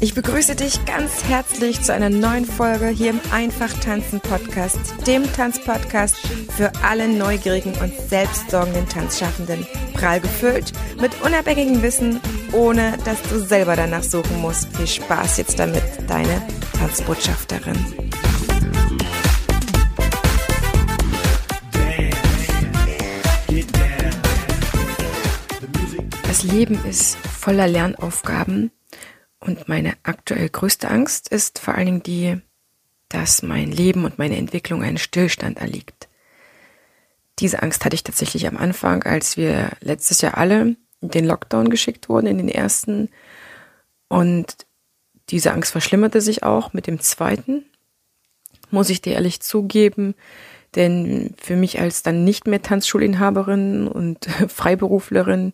Ich begrüße dich ganz herzlich zu einer neuen Folge hier im Einfach Tanzen Podcast, dem Tanzpodcast für alle neugierigen und selbstsorgenden Tanzschaffenden. Prall gefüllt mit unabhängigem Wissen, ohne dass du selber danach suchen musst. Viel Spaß jetzt damit, deine Tanzbotschafterin. Das Leben ist voller Lernaufgaben und meine aktuell größte Angst ist vor allen Dingen die, dass mein Leben und meine Entwicklung einen Stillstand erliegt. Diese Angst hatte ich tatsächlich am Anfang, als wir letztes Jahr alle in den Lockdown geschickt wurden, in den ersten. Und diese Angst verschlimmerte sich auch mit dem zweiten, muss ich dir ehrlich zugeben. Denn für mich als dann nicht mehr Tanzschulinhaberin und Freiberuflerin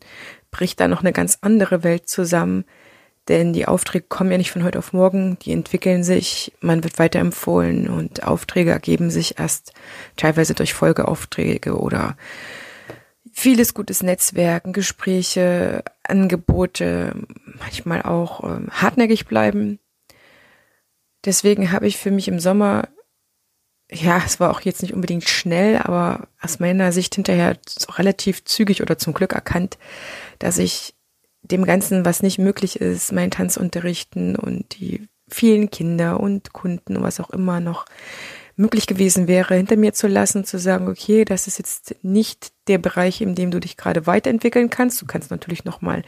bricht da noch eine ganz andere Welt zusammen, denn die Aufträge kommen ja nicht von heute auf morgen, die entwickeln sich, man wird weiterempfohlen und Aufträge ergeben sich erst teilweise durch Folgeaufträge oder vieles gutes Netzwerken, Gespräche, Angebote, manchmal auch äh, hartnäckig bleiben. Deswegen habe ich für mich im Sommer, ja, es war auch jetzt nicht unbedingt schnell, aber aus meiner Sicht hinterher relativ zügig oder zum Glück erkannt, dass ich dem Ganzen, was nicht möglich ist, mein Tanzunterrichten und die vielen Kinder und Kunden und was auch immer noch möglich gewesen wäre, hinter mir zu lassen, zu sagen, okay, das ist jetzt nicht der Bereich, in dem du dich gerade weiterentwickeln kannst. Du kannst natürlich nochmal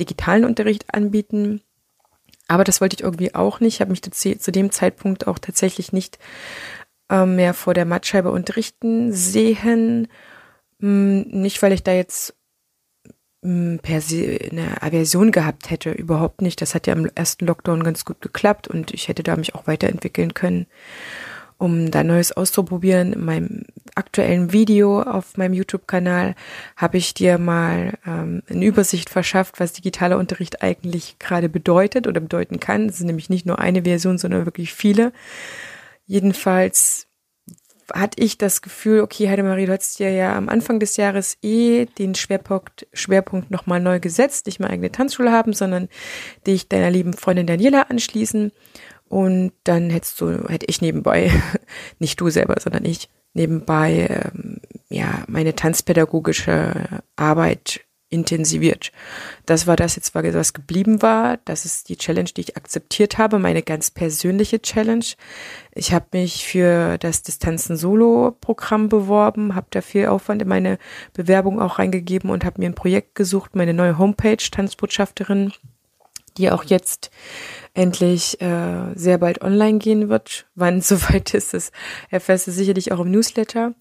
digitalen Unterricht anbieten. Aber das wollte ich irgendwie auch nicht. Ich habe mich zu dem Zeitpunkt auch tatsächlich nicht äh, mehr vor der Mattscheibe unterrichten sehen. Hm, nicht, weil ich da jetzt per se eine Aversion gehabt hätte, überhaupt nicht. Das hat ja im ersten Lockdown ganz gut geklappt und ich hätte da mich auch weiterentwickeln können, um da Neues auszuprobieren. In meinem aktuellen Video auf meinem YouTube-Kanal habe ich dir mal ähm, eine Übersicht verschafft, was digitaler Unterricht eigentlich gerade bedeutet oder bedeuten kann. Es sind nämlich nicht nur eine Version, sondern wirklich viele. Jedenfalls hatte ich das Gefühl, okay, Heidemarie, du hast dir ja am Anfang des Jahres eh den Schwerpunkt, Schwerpunkt nochmal neu gesetzt, nicht mal eigene Tanzschule haben, sondern dich deiner lieben Freundin Daniela anschließen. Und dann hättest du, hätte ich nebenbei, nicht du selber, sondern ich, nebenbei, ähm, ja, meine tanzpädagogische Arbeit intensiviert. Das war das jetzt, was geblieben war. Das ist die Challenge, die ich akzeptiert habe, meine ganz persönliche Challenge. Ich habe mich für das Distanzen-Solo-Programm beworben, habe da viel Aufwand in meine Bewerbung auch reingegeben und habe mir ein Projekt gesucht, meine neue Homepage, Tanzbotschafterin, die auch jetzt endlich äh, sehr bald online gehen wird. Wann soweit ist, das erfährst du sicherlich auch im Newsletter.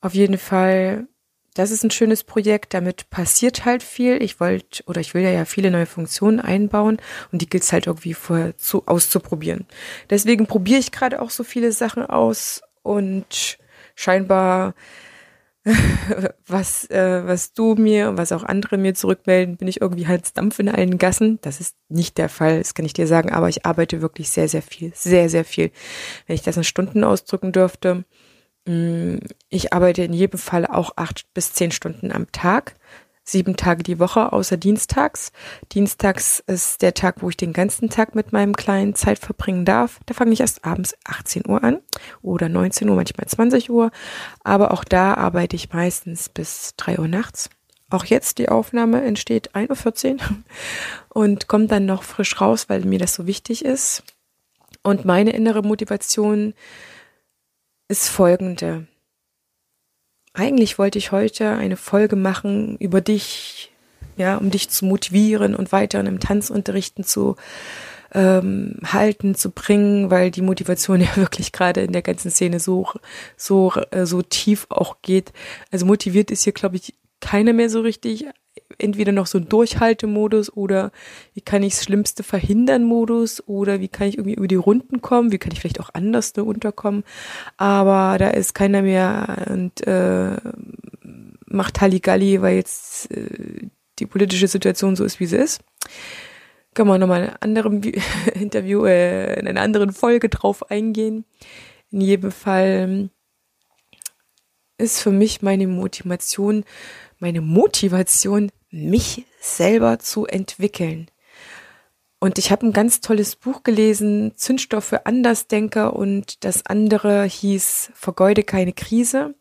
Auf jeden Fall das ist ein schönes Projekt, damit passiert halt viel. Ich wollte oder ich will ja, viele neue Funktionen einbauen und die gilt es halt irgendwie vorher zu, auszuprobieren. Deswegen probiere ich gerade auch so viele Sachen aus und scheinbar was, äh, was du mir und was auch andere mir zurückmelden, bin ich irgendwie halt Dampf in allen Gassen. Das ist nicht der Fall, das kann ich dir sagen, aber ich arbeite wirklich sehr, sehr viel, sehr, sehr viel. Wenn ich das in Stunden ausdrücken dürfte, ich arbeite in jedem Fall auch acht bis zehn Stunden am Tag, sieben Tage die Woche, außer Dienstags. Dienstags ist der Tag, wo ich den ganzen Tag mit meinem Kleinen Zeit verbringen darf. Da fange ich erst abends 18 Uhr an oder 19 Uhr, manchmal 20 Uhr. Aber auch da arbeite ich meistens bis drei Uhr nachts. Auch jetzt die Aufnahme entsteht 1.14 Uhr und kommt dann noch frisch raus, weil mir das so wichtig ist. Und meine innere Motivation ist folgende. Eigentlich wollte ich heute eine Folge machen über dich, ja, um dich zu motivieren und weiter im Tanzunterrichten zu ähm, halten, zu bringen, weil die Motivation ja wirklich gerade in der ganzen Szene so, so, äh, so tief auch geht. Also motiviert ist hier, glaube ich, keiner mehr so richtig entweder noch so ein Durchhaltemodus oder wie kann ich das Schlimmste verhindern Modus oder wie kann ich irgendwie über die Runden kommen, wie kann ich vielleicht auch anders ne, unterkommen. Aber da ist keiner mehr und äh, macht Halligalli, weil jetzt äh, die politische Situation so ist, wie sie ist. Kann man nochmal in einem anderen Interview, äh, in einer anderen Folge drauf eingehen. In jedem Fall ist für mich meine Motivation, meine Motivation, mich selber zu entwickeln. Und ich habe ein ganz tolles Buch gelesen, Zündstoff für Andersdenker und das andere hieß Vergeude keine Krise.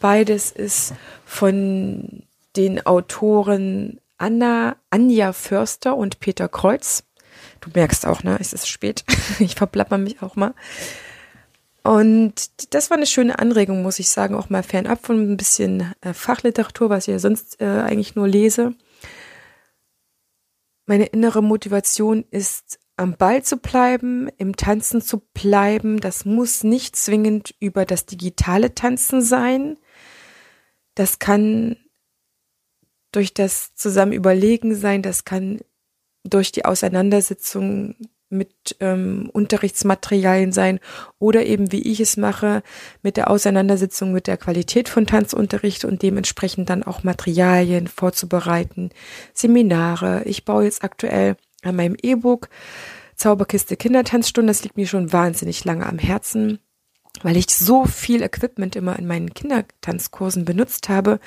Beides ist von den Autoren Anna, Anja Förster und Peter Kreuz. Du merkst auch, ne? Es ist spät. Ich verplapper mich auch mal. Und das war eine schöne Anregung, muss ich sagen, auch mal fernab von ein bisschen äh, Fachliteratur, was ich ja sonst äh, eigentlich nur lese. Meine innere Motivation ist, am Ball zu bleiben, im Tanzen zu bleiben. Das muss nicht zwingend über das digitale Tanzen sein. Das kann durch das zusammen überlegen sein, das kann durch die Auseinandersetzung mit ähm, Unterrichtsmaterialien sein oder eben wie ich es mache mit der Auseinandersetzung mit der Qualität von Tanzunterricht und dementsprechend dann auch Materialien vorzubereiten, Seminare. Ich baue jetzt aktuell an meinem E-Book Zauberkiste Kindertanzstunde. Das liegt mir schon wahnsinnig lange am Herzen weil ich so viel Equipment immer in meinen Kindertanzkursen benutzt habe,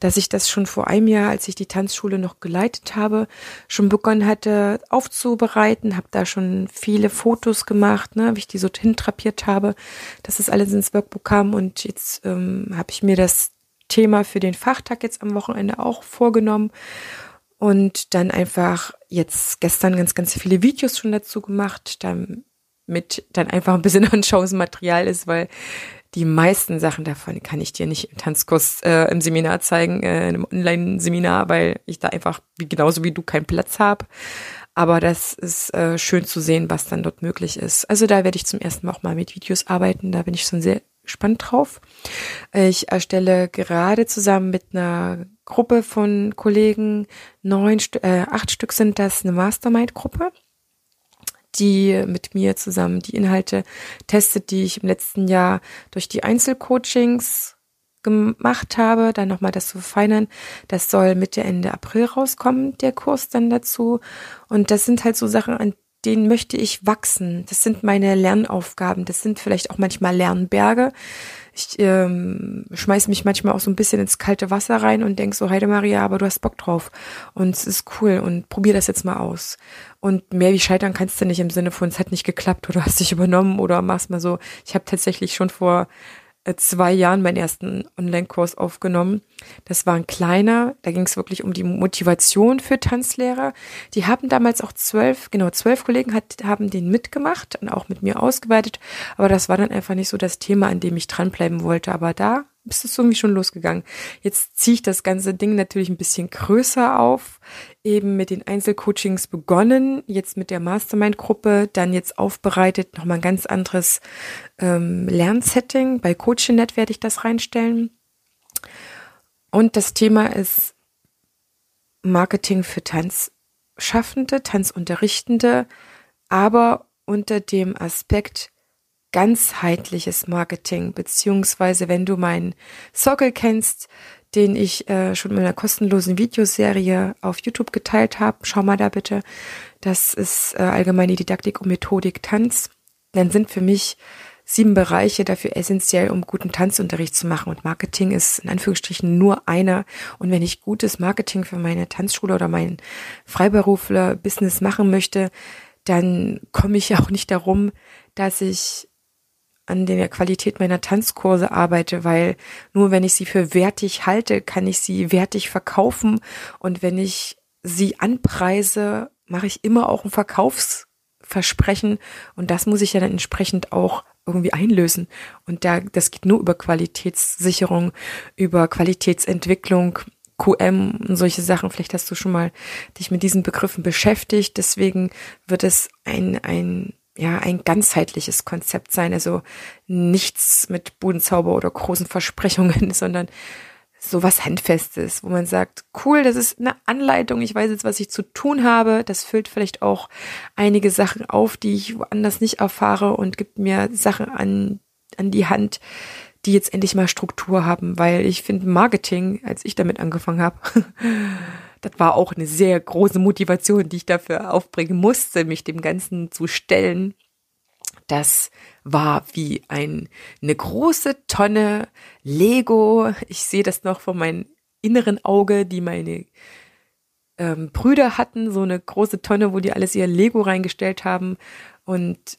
dass ich das schon vor einem Jahr, als ich die Tanzschule noch geleitet habe, schon begonnen hatte aufzubereiten, habe da schon viele Fotos gemacht, ne, wie ich die so hintrapiert habe, dass es alles ins Workbook kam. Und jetzt ähm, habe ich mir das Thema für den Fachtag jetzt am Wochenende auch vorgenommen und dann einfach jetzt gestern ganz, ganz viele Videos schon dazu gemacht, dann mit dann einfach ein bisschen Anschauungsmaterial ist, weil die meisten Sachen davon kann ich dir nicht im Tanzkurs äh, im Seminar zeigen, äh, einem Online-Seminar, weil ich da einfach wie, genauso wie du keinen Platz habe. Aber das ist äh, schön zu sehen, was dann dort möglich ist. Also da werde ich zum ersten Mal auch mal mit Videos arbeiten. Da bin ich schon sehr gespannt drauf. Ich erstelle gerade zusammen mit einer Gruppe von Kollegen, neun, äh, acht Stück sind das, eine Mastermind-Gruppe die mit mir zusammen die Inhalte testet, die ich im letzten Jahr durch die Einzelcoachings gemacht habe, dann nochmal das zu verfeinern. Das soll Mitte, Ende April rauskommen, der Kurs dann dazu. Und das sind halt so Sachen, an denen möchte ich wachsen. Das sind meine Lernaufgaben. Das sind vielleicht auch manchmal Lernberge. Ich ähm, schmeiß mich manchmal auch so ein bisschen ins kalte Wasser rein und denk so, Heide Maria, aber du hast Bock drauf. Und es ist cool und probier das jetzt mal aus. Und mehr wie scheitern kannst du nicht im Sinne von, es hat nicht geklappt oder hast dich übernommen oder machst mal so. Ich habe tatsächlich schon vor zwei Jahren meinen ersten Online-Kurs aufgenommen. Das war ein kleiner, da ging es wirklich um die Motivation für Tanzlehrer. Die haben damals auch zwölf, genau zwölf Kollegen hat, haben den mitgemacht und auch mit mir ausgeweitet, aber das war dann einfach nicht so das Thema, an dem ich dranbleiben wollte. Aber da ist es irgendwie schon losgegangen. Jetzt ziehe ich das ganze Ding natürlich ein bisschen größer auf, eben mit den Einzelcoachings begonnen, jetzt mit der Mastermind-Gruppe, dann jetzt aufbereitet, nochmal ein ganz anderes ähm, Lernsetting. Bei CoachingNet werde ich das reinstellen. Und das Thema ist Marketing für Tanzschaffende, Tanzunterrichtende, aber unter dem Aspekt, ganzheitliches Marketing, beziehungsweise wenn du meinen Sockel kennst, den ich äh, schon in einer kostenlosen Videoserie auf YouTube geteilt habe, schau mal da bitte. Das ist äh, allgemeine Didaktik und Methodik Tanz. Dann sind für mich sieben Bereiche dafür essentiell, um guten Tanzunterricht zu machen. Und Marketing ist in Anführungsstrichen nur einer. Und wenn ich gutes Marketing für meine Tanzschule oder mein Freiberufler-Business machen möchte, dann komme ich auch nicht darum, dass ich an der Qualität meiner Tanzkurse arbeite, weil nur wenn ich sie für wertig halte, kann ich sie wertig verkaufen und wenn ich sie anpreise, mache ich immer auch ein Verkaufsversprechen und das muss ich ja dann entsprechend auch irgendwie einlösen und da das geht nur über Qualitätssicherung, über Qualitätsentwicklung, QM und solche Sachen. Vielleicht hast du schon mal dich mit diesen Begriffen beschäftigt. Deswegen wird es ein, ein ja, ein ganzheitliches Konzept sein. Also nichts mit Budenzauber oder großen Versprechungen, sondern so was Handfestes, wo man sagt, cool, das ist eine Anleitung, ich weiß jetzt, was ich zu tun habe. Das füllt vielleicht auch einige Sachen auf, die ich woanders nicht erfahre und gibt mir Sachen an, an die Hand, die jetzt endlich mal Struktur haben, weil ich finde Marketing, als ich damit angefangen habe, das war auch eine sehr große Motivation, die ich dafür aufbringen musste, mich dem Ganzen zu stellen. Das war wie ein, eine große Tonne Lego. Ich sehe das noch vor meinem inneren Auge, die meine ähm, Brüder hatten, so eine große Tonne, wo die alles ihr Lego reingestellt haben. Und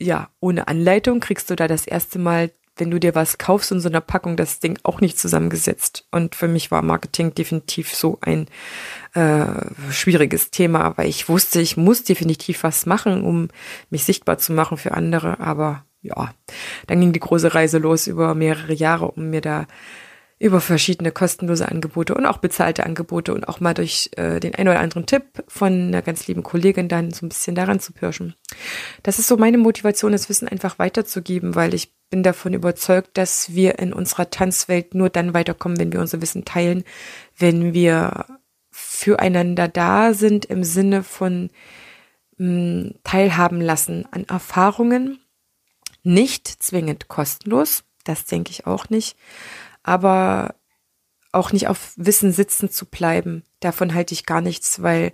ja, ohne Anleitung kriegst du da das erste Mal, wenn du dir was kaufst in so einer Packung, das Ding auch nicht zusammengesetzt. Und für mich war Marketing definitiv so ein äh, schwieriges Thema, weil ich wusste, ich muss definitiv was machen, um mich sichtbar zu machen für andere. Aber ja, dann ging die große Reise los über mehrere Jahre, um mir da über verschiedene kostenlose Angebote und auch bezahlte Angebote und auch mal durch äh, den einen oder anderen Tipp von einer ganz lieben Kollegin dann so ein bisschen daran zu pirschen. Das ist so meine Motivation, das Wissen einfach weiterzugeben, weil ich bin davon überzeugt, dass wir in unserer Tanzwelt nur dann weiterkommen, wenn wir unser Wissen teilen, wenn wir füreinander da sind im Sinne von mh, hm, teilhaben lassen an Erfahrungen, nicht zwingend kostenlos, das denke ich auch nicht, aber auch nicht auf Wissen sitzen zu bleiben. Davon halte ich gar nichts, weil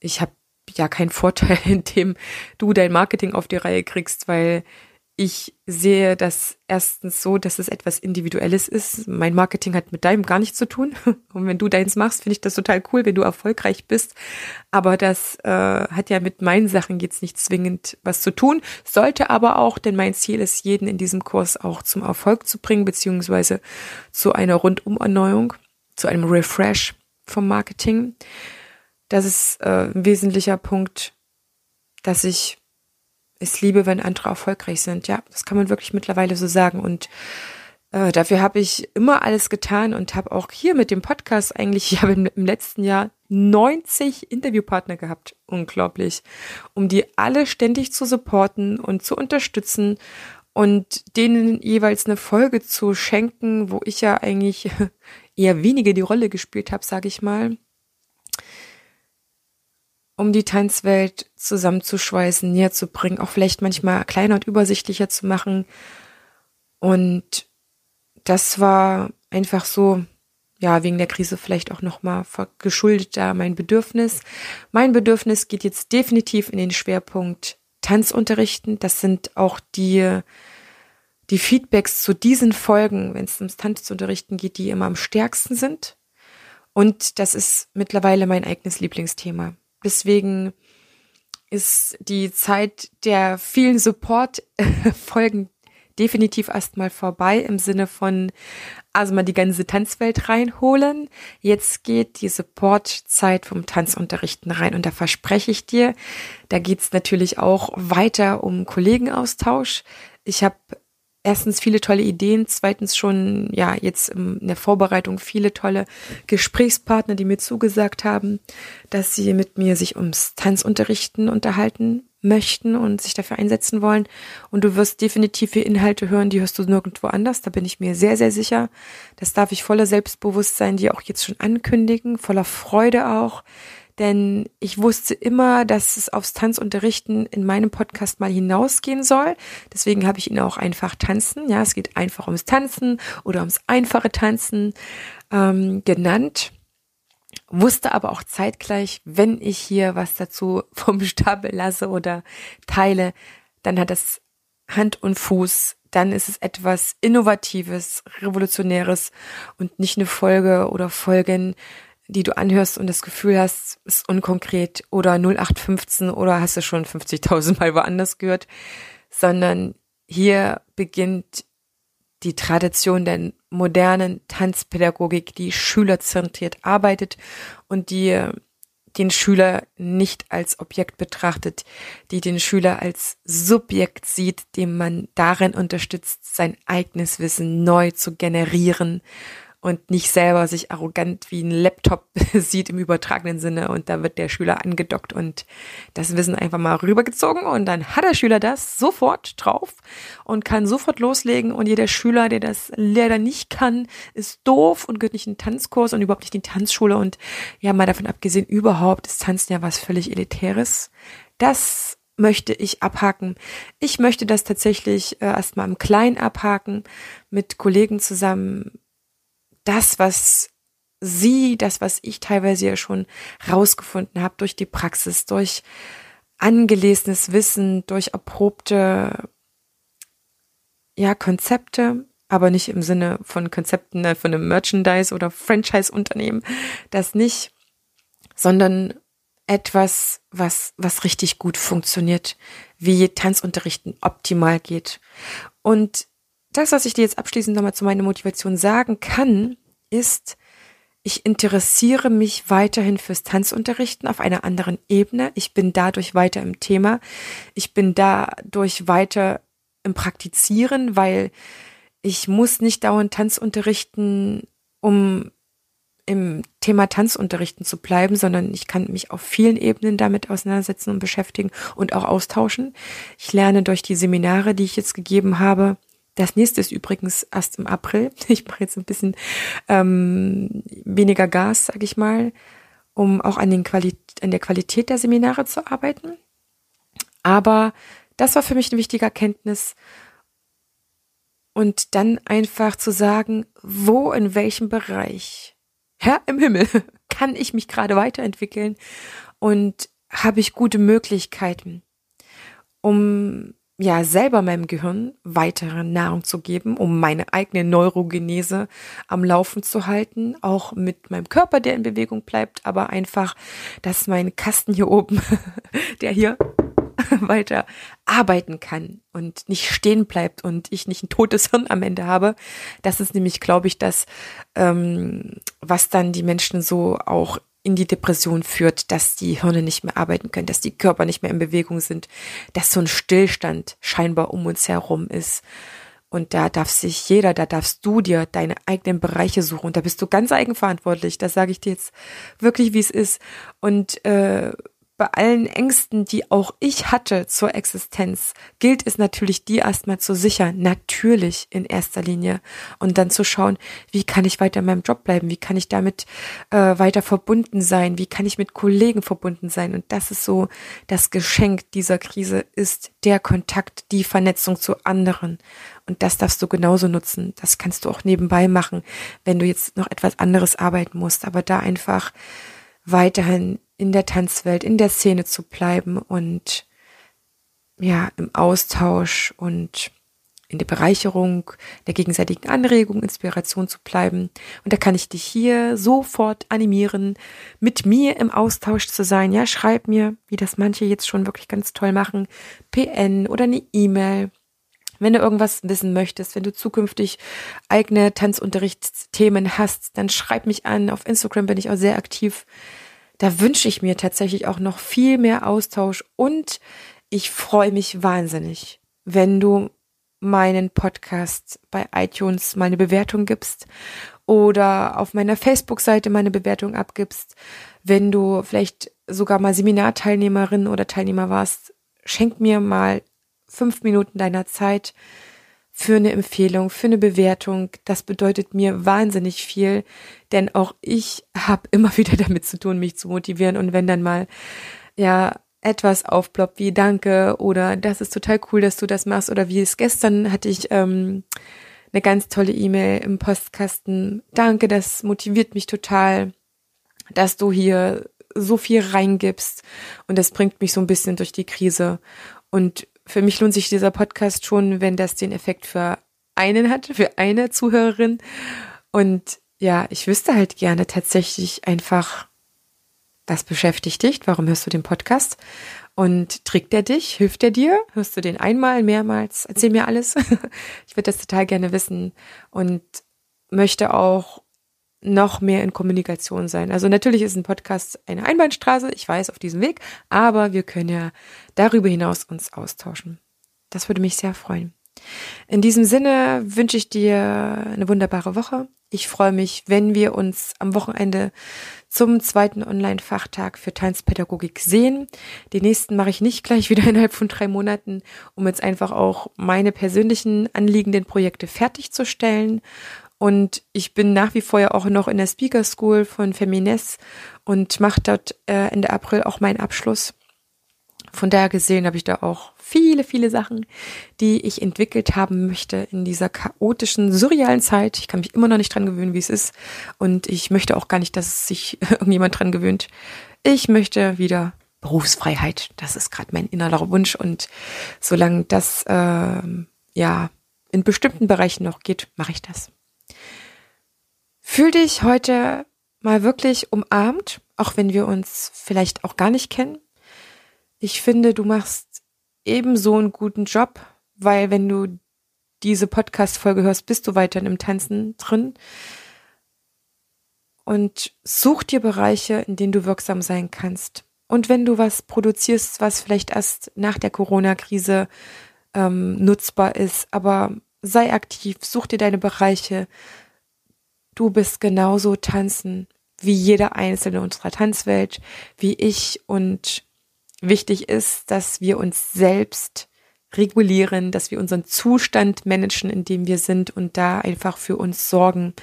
ich habe ja keinen Vorteil, indem du dein Marketing auf die Reihe kriegst, weil ich sehe das erstens so, dass es etwas Individuelles ist. Mein Marketing hat mit deinem gar nichts zu tun. Und wenn du deins machst, finde ich das total cool, wenn du erfolgreich bist. Aber das äh, hat ja mit meinen Sachen jetzt nicht zwingend was zu tun. Sollte aber auch, denn mein Ziel ist, jeden in diesem Kurs auch zum Erfolg zu bringen, beziehungsweise zu einer Rundumerneuerung, zu einem Refresh vom Marketing. Das ist äh, ein wesentlicher Punkt, dass ich es liebe, wenn andere erfolgreich sind. Ja, das kann man wirklich mittlerweile so sagen. Und äh, dafür habe ich immer alles getan und habe auch hier mit dem Podcast eigentlich, ich habe im, im letzten Jahr 90 Interviewpartner gehabt. Unglaublich. Um die alle ständig zu supporten und zu unterstützen und denen jeweils eine Folge zu schenken, wo ich ja eigentlich eher weniger die Rolle gespielt habe, sage ich mal um die Tanzwelt zusammenzuschweißen, näher zu bringen, auch vielleicht manchmal kleiner und übersichtlicher zu machen. Und das war einfach so, ja, wegen der Krise vielleicht auch nochmal geschuldet da mein Bedürfnis. Mein Bedürfnis geht jetzt definitiv in den Schwerpunkt Tanzunterrichten. Das sind auch die, die Feedbacks zu diesen Folgen, wenn es ums Tanzunterrichten geht, die immer am stärksten sind. Und das ist mittlerweile mein eigenes Lieblingsthema. Deswegen ist die Zeit der vielen Support-Folgen definitiv erstmal vorbei im Sinne von, also mal die ganze Tanzwelt reinholen. Jetzt geht die Support-Zeit vom Tanzunterrichten rein und da verspreche ich dir, da geht's natürlich auch weiter um Kollegenaustausch. Ich habe erstens viele tolle Ideen, zweitens schon, ja, jetzt in der Vorbereitung viele tolle Gesprächspartner, die mir zugesagt haben, dass sie mit mir sich ums Tanzunterrichten unterhalten möchten und sich dafür einsetzen wollen. Und du wirst definitiv viele Inhalte hören, die hörst du nirgendwo anders. Da bin ich mir sehr, sehr sicher. Das darf ich voller Selbstbewusstsein dir auch jetzt schon ankündigen, voller Freude auch denn ich wusste immer, dass es aufs Tanzunterrichten in meinem Podcast mal hinausgehen soll. Deswegen habe ich ihn auch einfach tanzen. Ja, es geht einfach ums Tanzen oder ums einfache Tanzen ähm, genannt. Wusste aber auch zeitgleich, wenn ich hier was dazu vom Stapel lasse oder teile, dann hat das Hand und Fuß, dann ist es etwas Innovatives, Revolutionäres und nicht eine Folge oder Folgen, die du anhörst und das Gefühl hast, ist unkonkret oder 0815 oder hast du schon 50.000 Mal woanders gehört, sondern hier beginnt die Tradition der modernen Tanzpädagogik, die schülerzentriert arbeitet und die den Schüler nicht als Objekt betrachtet, die den Schüler als Subjekt sieht, dem man darin unterstützt, sein eigenes Wissen neu zu generieren und nicht selber sich arrogant wie ein Laptop sieht im übertragenen Sinne und da wird der Schüler angedockt und das Wissen einfach mal rübergezogen und dann hat der Schüler das sofort drauf und kann sofort loslegen und jeder Schüler, der das leider nicht kann, ist doof und gehört nicht in den Tanzkurs und überhaupt nicht in die Tanzschule und ja, mal davon abgesehen, überhaupt ist Tanzen ja was völlig Elitäres. Das möchte ich abhaken. Ich möchte das tatsächlich äh, erstmal im Kleinen abhaken, mit Kollegen zusammen das, was sie, das, was ich teilweise ja schon rausgefunden habe durch die Praxis, durch angelesenes Wissen, durch erprobte ja, Konzepte, aber nicht im Sinne von Konzepten äh, von einem Merchandise oder Franchise-Unternehmen, das nicht, sondern etwas, was, was richtig gut funktioniert, wie Tanzunterrichten optimal geht. Und das, was ich dir jetzt abschließend nochmal zu meiner Motivation sagen kann, ist, ich interessiere mich weiterhin fürs Tanzunterrichten auf einer anderen Ebene. Ich bin dadurch weiter im Thema. Ich bin dadurch weiter im Praktizieren, weil ich muss nicht dauernd Tanzunterrichten, um im Thema Tanzunterrichten zu bleiben, sondern ich kann mich auf vielen Ebenen damit auseinandersetzen und beschäftigen und auch austauschen. Ich lerne durch die Seminare, die ich jetzt gegeben habe, das nächste ist übrigens erst im April. Ich mache jetzt ein bisschen ähm, weniger Gas, sage ich mal, um auch an, den an der Qualität der Seminare zu arbeiten. Aber das war für mich eine wichtige Erkenntnis. Und dann einfach zu sagen, wo, in welchem Bereich, Herr im Himmel, kann ich mich gerade weiterentwickeln und habe ich gute Möglichkeiten, um ja selber meinem Gehirn weitere Nahrung zu geben, um meine eigene Neurogenese am Laufen zu halten, auch mit meinem Körper, der in Bewegung bleibt, aber einfach, dass mein Kasten hier oben, der hier weiter arbeiten kann und nicht stehen bleibt und ich nicht ein totes Hirn am Ende habe. Das ist nämlich, glaube ich, das, ähm, was dann die Menschen so auch in die Depression führt, dass die Hirne nicht mehr arbeiten können, dass die Körper nicht mehr in Bewegung sind, dass so ein Stillstand scheinbar um uns herum ist. Und da darf sich jeder, da darfst du dir deine eigenen Bereiche suchen. Und da bist du ganz eigenverantwortlich. Das sage ich dir jetzt wirklich, wie es ist. Und äh, bei allen Ängsten, die auch ich hatte zur Existenz, gilt es natürlich, die erstmal zu sichern. Natürlich in erster Linie. Und dann zu schauen, wie kann ich weiter in meinem Job bleiben? Wie kann ich damit äh, weiter verbunden sein? Wie kann ich mit Kollegen verbunden sein? Und das ist so das Geschenk dieser Krise ist der Kontakt, die Vernetzung zu anderen. Und das darfst du genauso nutzen. Das kannst du auch nebenbei machen, wenn du jetzt noch etwas anderes arbeiten musst. Aber da einfach weiterhin in der Tanzwelt, in der Szene zu bleiben und ja, im Austausch und in der Bereicherung, der gegenseitigen Anregung, Inspiration zu bleiben. Und da kann ich dich hier sofort animieren, mit mir im Austausch zu sein. Ja, schreib mir, wie das manche jetzt schon wirklich ganz toll machen, PN oder eine E-Mail. Wenn du irgendwas wissen möchtest, wenn du zukünftig eigene Tanzunterrichtsthemen hast, dann schreib mich an. Auf Instagram bin ich auch sehr aktiv da wünsche ich mir tatsächlich auch noch viel mehr Austausch und ich freue mich wahnsinnig, wenn du meinen Podcast bei iTunes meine Bewertung gibst oder auf meiner Facebook-Seite meine Bewertung abgibst. Wenn du vielleicht sogar mal Seminarteilnehmerin oder Teilnehmer warst, schenk mir mal fünf Minuten deiner Zeit für eine Empfehlung, für eine Bewertung. Das bedeutet mir wahnsinnig viel, denn auch ich habe immer wieder damit zu tun, mich zu motivieren. Und wenn dann mal ja etwas aufploppt wie Danke oder das ist total cool, dass du das machst oder wie es gestern hatte ich ähm, eine ganz tolle E-Mail im Postkasten. Danke, das motiviert mich total, dass du hier so viel reingibst und das bringt mich so ein bisschen durch die Krise. Und für mich lohnt sich dieser Podcast schon, wenn das den Effekt für einen hat, für eine Zuhörerin. Und ja, ich wüsste halt gerne tatsächlich einfach, was beschäftigt dich? Warum hörst du den Podcast? Und trägt er dich? Hilft er dir? Hörst du den einmal, mehrmals? Erzähl mir alles. ich würde das total gerne wissen und möchte auch noch mehr in Kommunikation sein. Also natürlich ist ein Podcast eine Einbahnstraße, ich weiß, auf diesem Weg, aber wir können ja darüber hinaus uns austauschen. Das würde mich sehr freuen. In diesem Sinne wünsche ich dir eine wunderbare Woche. Ich freue mich, wenn wir uns am Wochenende zum zweiten Online-Fachtag für Tanzpädagogik sehen. Die nächsten mache ich nicht gleich wieder innerhalb von drei Monaten, um jetzt einfach auch meine persönlichen anliegenden Projekte fertigzustellen und ich bin nach wie vor ja auch noch in der Speaker School von Femines und mache dort äh, Ende April auch meinen Abschluss. Von daher gesehen habe ich da auch viele, viele Sachen, die ich entwickelt haben möchte in dieser chaotischen, surrealen Zeit. Ich kann mich immer noch nicht dran gewöhnen, wie es ist. Und ich möchte auch gar nicht, dass sich irgendjemand dran gewöhnt. Ich möchte wieder Berufsfreiheit. Das ist gerade mein innerer Wunsch. Und solange das äh, ja in bestimmten Bereichen noch geht, mache ich das. Fühl dich heute mal wirklich umarmt auch wenn wir uns vielleicht auch gar nicht kennen. Ich finde, du machst ebenso einen guten Job, weil wenn du diese Podcast-Folge hörst, bist du weiterhin im Tanzen drin. Und such dir Bereiche, in denen du wirksam sein kannst. Und wenn du was produzierst, was vielleicht erst nach der Corona-Krise ähm, nutzbar ist, aber sei aktiv, such dir deine Bereiche. Du bist genauso tanzen wie jeder einzelne unserer Tanzwelt, wie ich und wichtig ist, dass wir uns selbst regulieren, dass wir unseren Zustand managen, in dem wir sind und da einfach für uns sorgen.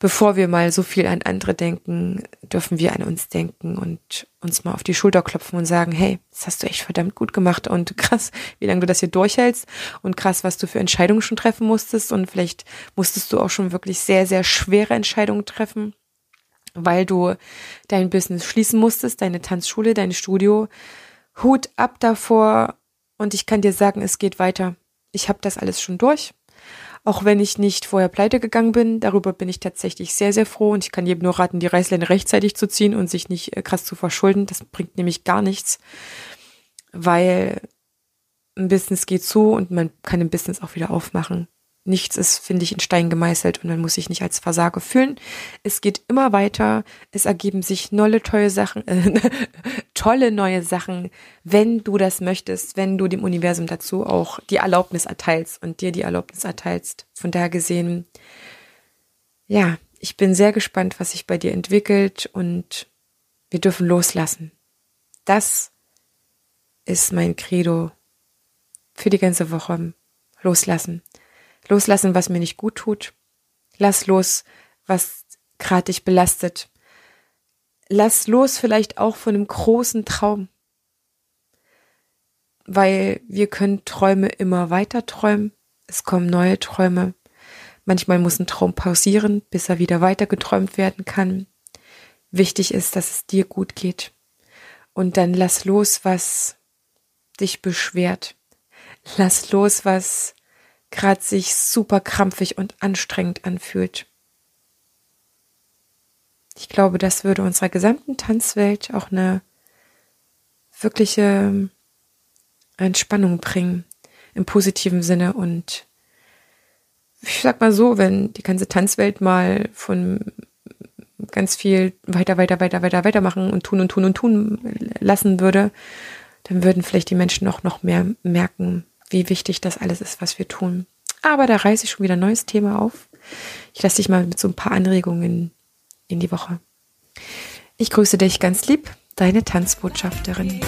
Bevor wir mal so viel an andere denken, dürfen wir an uns denken und uns mal auf die Schulter klopfen und sagen, hey, das hast du echt verdammt gut gemacht und krass, wie lange du das hier durchhältst und krass, was du für Entscheidungen schon treffen musstest und vielleicht musstest du auch schon wirklich sehr, sehr schwere Entscheidungen treffen, weil du dein Business schließen musstest, deine Tanzschule, dein Studio. Hut ab davor und ich kann dir sagen, es geht weiter. Ich habe das alles schon durch. Auch wenn ich nicht vorher pleite gegangen bin, darüber bin ich tatsächlich sehr, sehr froh und ich kann jedem nur raten, die Reißleine rechtzeitig zu ziehen und sich nicht äh, krass zu verschulden. Das bringt nämlich gar nichts, weil ein Business geht zu und man kann ein Business auch wieder aufmachen nichts ist, finde ich, in Stein gemeißelt und man muss sich nicht als Versage fühlen. Es geht immer weiter. Es ergeben sich neue, tolle Sachen, äh, tolle neue Sachen, wenn du das möchtest, wenn du dem Universum dazu auch die Erlaubnis erteilst und dir die Erlaubnis erteilst. Von daher gesehen, ja, ich bin sehr gespannt, was sich bei dir entwickelt und wir dürfen loslassen. Das ist mein Credo für die ganze Woche. Loslassen. Loslassen, was mir nicht gut tut. Lass los, was gerade dich belastet. Lass los vielleicht auch von einem großen Traum. Weil wir können Träume immer weiter träumen. Es kommen neue Träume. Manchmal muss ein Traum pausieren, bis er wieder weiter geträumt werden kann. Wichtig ist, dass es dir gut geht. Und dann lass los, was dich beschwert. Lass los, was gerade sich super krampfig und anstrengend anfühlt. Ich glaube, das würde unserer gesamten Tanzwelt auch eine wirkliche Entspannung bringen im positiven Sinne und ich sag mal so, wenn die ganze Tanzwelt mal von ganz viel weiter, weiter, weiter, weiter, weitermachen und tun und tun und tun lassen würde, dann würden vielleicht die Menschen auch noch mehr merken, wie wichtig das alles ist, was wir tun. Aber da reiße ich schon wieder ein neues Thema auf. Ich lasse dich mal mit so ein paar Anregungen in die Woche. Ich grüße dich ganz lieb, deine Tanzbotschafterin.